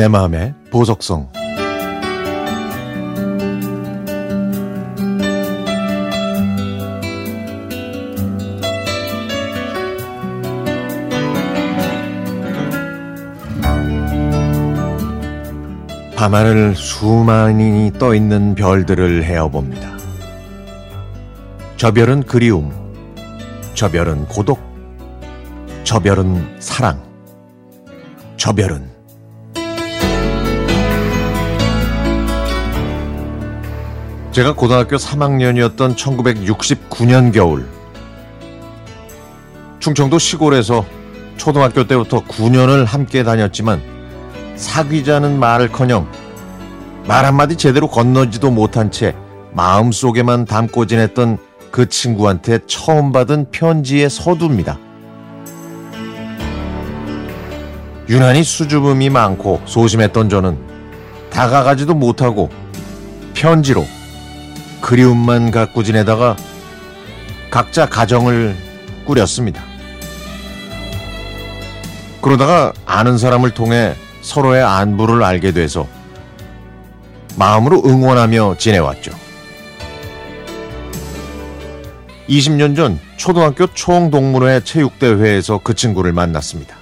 내 마음의 보석성 밤하늘 수많이 떠있는 별들을 헤어봅니다. 저 별은 그리움, 저 별은 고독, 저 별은 사랑, 저 별은 제가 고등학교 3학년이었던 1969년 겨울 충청도 시골에서 초등학교 때부터 9년을 함께 다녔지만 사귀자는 말을커녕 말 한마디 제대로 건너지도 못한 채 마음속에만 담고 지냈던 그 친구한테 처음 받은 편지의 서두입니다. 유난히 수줍음이 많고 소심했던 저는 다가가지도 못하고 편지로 그리움만 갖고 지내다가 각자 가정을 꾸렸습니다. 그러다가 아는 사람을 통해 서로의 안부를 알게 돼서 마음으로 응원하며 지내왔죠. 20년 전 초등학교 총동문회 체육대회에서 그 친구를 만났습니다.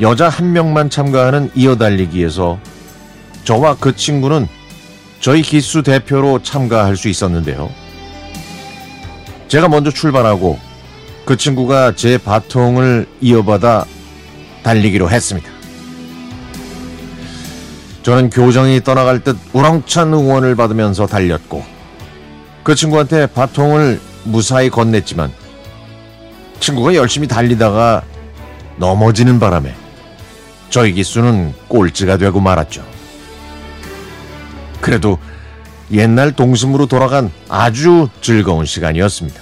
여자 한 명만 참가하는 이어달리기에서 저와 그 친구는 저희 기수 대표로 참가할 수 있었는데요. 제가 먼저 출발하고 그 친구가 제 바통을 이어받아 달리기로 했습니다. 저는 교정이 떠나갈 듯 우렁찬 응원을 받으면서 달렸고 그 친구한테 바통을 무사히 건넸지만 친구가 열심히 달리다가 넘어지는 바람에 저희 기수는 꼴찌가 되고 말았죠. 그래도 옛날 동심으로 돌아간 아주 즐거운 시간이었습니다.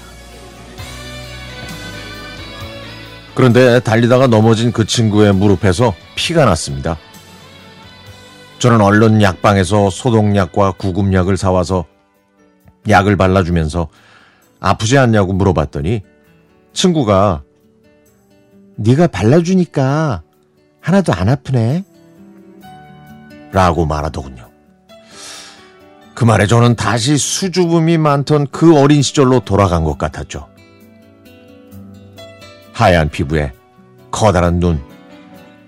그런데 달리다가 넘어진 그 친구의 무릎에서 피가 났습니다. 저는 얼른 약방에서 소독약과 구급약을 사와서 약을 발라주면서 아프지 않냐고 물어봤더니 친구가 네가 발라주니까 하나도 안 아프네 라고 말하더군요. 그 말에 저는 다시 수줍음이 많던 그 어린 시절로 돌아간 것 같았죠. 하얀 피부에 커다란 눈,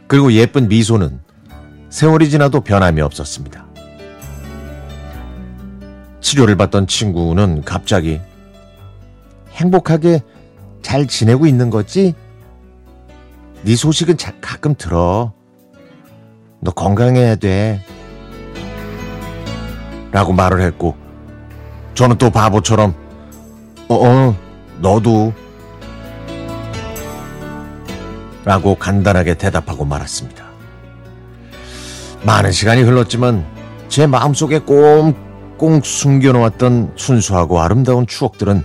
그리고 예쁜 미소는 세월이 지나도 변함이 없었습니다. 치료를 받던 친구는 갑자기 행복하게 잘 지내고 있는 거지? 네 소식은 자, 가끔 들어. 너 건강해야 돼. 라고 말을 했고, 저는 또 바보처럼, 어, 어, 너도. 라고 간단하게 대답하고 말았습니다. 많은 시간이 흘렀지만 제 마음속에 꽁꽁 숨겨놓았던 순수하고 아름다운 추억들은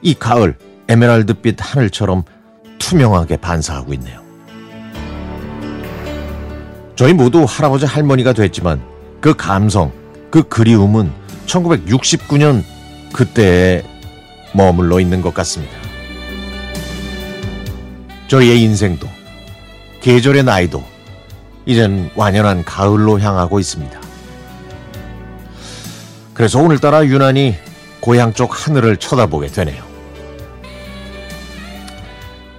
이 가을 에메랄드빛 하늘처럼 투명하게 반사하고 있네요. 저희 모두 할아버지 할머니가 됐지만 그 감성, 그 그리움은 1969년 그때에 머물러 있는 것 같습니다. 저희의 인생도 계절의 나이도 이젠 완연한 가을로 향하고 있습니다. 그래서 오늘따라 유난히 고향 쪽 하늘을 쳐다보게 되네요.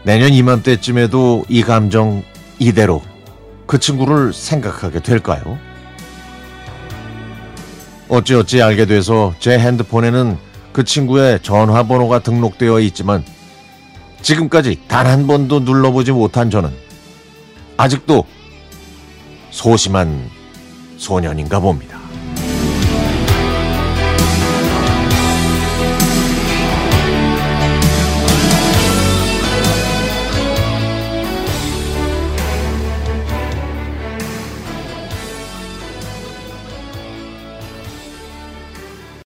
내년 이맘때쯤에도 이 감정 이대로 그 친구를 생각하게 될까요? 어찌어찌 알게 돼서 제 핸드폰에는 그 친구의 전화번호가 등록되어 있지만 지금까지 단 한 번도 눌러보지 못한 저는 아직도 소심한 소년인가 봅니다.